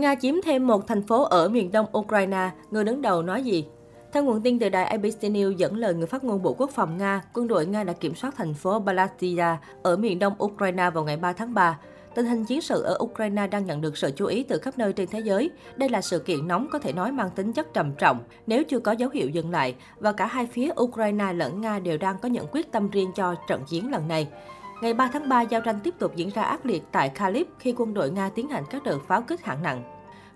Nga chiếm thêm một thành phố ở miền đông Ukraine, người đứng đầu nói gì? Theo nguồn tin từ đài ABC News dẫn lời người phát ngôn Bộ Quốc phòng Nga, quân đội Nga đã kiểm soát thành phố Balaklia ở miền đông Ukraine vào ngày 3 tháng 3. Tình hình chiến sự ở Ukraine đang nhận được sự chú ý từ khắp nơi trên thế giới. Đây là sự kiện nóng có thể nói mang tính chất trầm trọng nếu chưa có dấu hiệu dừng lại và cả hai phía Ukraine lẫn Nga đều đang có những quyết tâm riêng cho trận chiến lần này. Ngày 3 tháng 3, giao tranh tiếp tục diễn ra ác liệt tại Kharkiv khi quân đội Nga tiến hành các đợt pháo kích hạng nặng.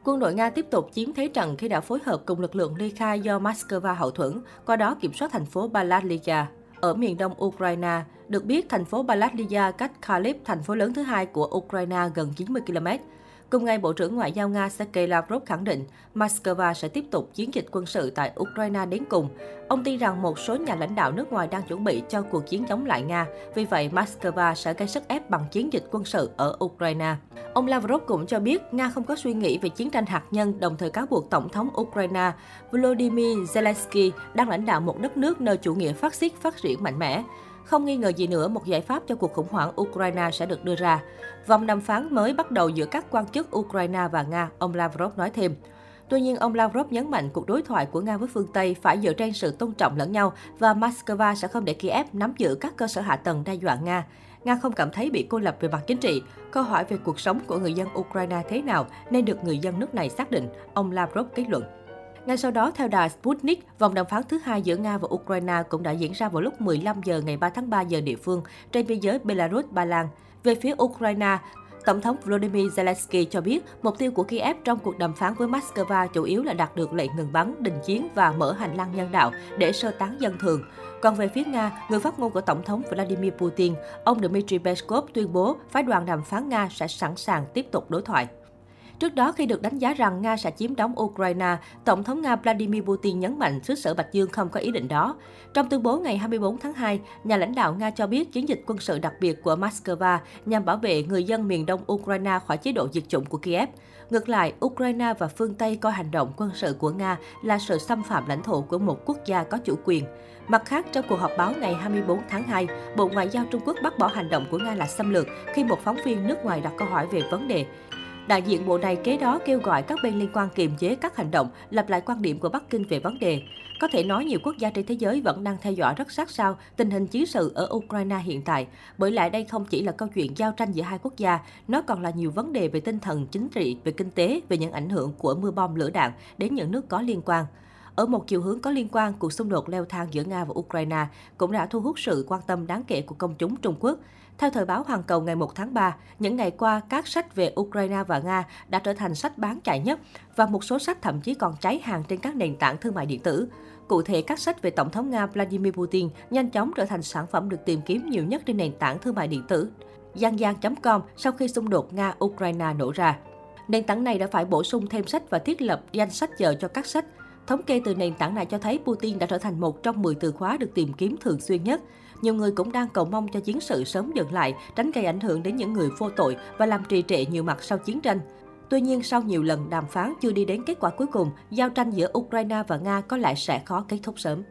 Quân đội Nga tiếp tục chiếm thế trận khi đã phối hợp cùng lực lượng ly khai do Moscow hậu thuẫn, qua đó kiểm soát thành phố Balaklia. Ở miền đông Ukraine, được biết thành phố Balaklia cách Kharkiv, thành phố lớn thứ hai của Ukraine gần 90 km. Cùng ngày, Bộ trưởng Ngoại giao Nga Sergei Lavrov khẳng định Moscow sẽ tiếp tục chiến dịch quân sự tại Ukraine đến cùng. Ông tin rằng một số nhà lãnh đạo nước ngoài đang chuẩn bị cho cuộc chiến chống lại Nga, vì vậy Moscow sẽ gây sức ép bằng chiến dịch quân sự ở Ukraine. Ông Lavrov cũng cho biết Nga không có suy nghĩ về chiến tranh hạt nhân, đồng thời cáo buộc Tổng thống Ukraine Volodymyr Zelensky đang lãnh đạo một đất nước nơi chủ nghĩa phát xít phát triển mạnh mẽ. Không nghi ngờ gì nữa, một giải pháp cho cuộc khủng hoảng Ukraine sẽ được đưa ra. Vòng đàm phán mới bắt đầu giữa các quan chức Ukraine và Nga, ông Lavrov nói thêm. Tuy nhiên, ông Lavrov nhấn mạnh cuộc đối thoại của Nga với phương Tây phải dựa trên sự tôn trọng lẫn nhau và Moscow sẽ không để Kiev nắm giữ các cơ sở hạ tầng đe dọa Nga. Nga không cảm thấy bị cô lập về mặt chính trị. Câu hỏi về cuộc sống của người dân Ukraine thế nào nên được người dân nước này xác định, ông Lavrov kết luận. Ngay sau đó, theo đài Sputnik, vòng đàm phán thứ hai giữa Nga và Ukraine cũng đã diễn ra vào lúc 15 giờ ngày 3 tháng 3 giờ địa phương trên biên giới Belarus-Ba Lan. Về phía Ukraine, Tổng thống Volodymyr Zelensky cho biết mục tiêu của Kiev trong cuộc đàm phán với Moscow chủ yếu là đạt được lệnh ngừng bắn, đình chiến và mở hành lang nhân đạo để sơ tán dân thường. Còn về phía Nga, người phát ngôn của Tổng thống Vladimir Putin, ông Dmitry Peskov tuyên bố phái đoàn đàm phán Nga sẽ sẵn sàng tiếp tục đối thoại. Trước đó, khi được đánh giá rằng Nga sẽ chiếm đóng Ukraine, Tổng thống Nga Vladimir Putin nhấn mạnh xứ sở Bạch Dương không có ý định đó. Trong tuyên bố ngày 24 tháng 2, nhà lãnh đạo Nga cho biết chiến dịch quân sự đặc biệt của Moscow nhằm bảo vệ người dân miền đông Ukraine khỏi chế độ diệt chủng của Kiev. Ngược lại, Ukraine và phương Tây coi hành động quân sự của Nga là sự xâm phạm lãnh thổ của một quốc gia có chủ quyền. Mặt khác, trong cuộc họp báo ngày 24 tháng 2, Bộ Ngoại giao Trung Quốc bác bỏ hành động của Nga là xâm lược khi một phóng viên nước ngoài đặt câu hỏi về vấn đề. Đại diện bộ này kế đó kêu gọi các bên liên quan kiềm chế các hành động, lặp lại quan điểm của Bắc Kinh về vấn đề. Có thể nói nhiều quốc gia trên thế giới vẫn đang theo dõi rất sát sao tình hình chiến sự ở Ukraine hiện tại, bởi lại đây không chỉ là câu chuyện giao tranh giữa hai quốc gia, nó còn là nhiều vấn đề về tinh thần chính trị, về kinh tế, về những ảnh hưởng của mưa bom lửa đạn đến những nước có liên quan. Ở một chiều hướng có liên quan, cuộc xung đột leo thang giữa Nga và Ukraine cũng đã thu hút sự quan tâm đáng kể của công chúng Trung Quốc. Theo thời báo Hoàn Cầu ngày 1 tháng 3, những ngày qua, các sách về Ukraine và Nga đã trở thành sách bán chạy nhất và một số sách thậm chí còn cháy hàng trên các nền tảng thương mại điện tử. Cụ thể, các sách về Tổng thống Nga Vladimir Putin nhanh chóng trở thành sản phẩm được tìm kiếm nhiều nhất trên nền tảng thương mại điện tử giang giang.com sau khi xung đột Nga-Ukraine nổ ra. Nền tảng này đã phải bổ sung thêm sách và thiết lập danh sách chờ cho các sách. Thống kê từ nền tảng này cho thấy Putin đã trở thành một trong 10 từ khóa được tìm kiếm thường xuyên nhất. Nhiều người cũng đang cầu mong cho chiến sự sớm dừng lại, tránh gây ảnh hưởng đến những người vô tội và làm trì trệ nhiều mặt sau chiến tranh. Tuy nhiên, sau nhiều lần đàm phán chưa đi đến kết quả cuối cùng, giao tranh giữa Ukraine và Nga có lẽ sẽ khó kết thúc sớm.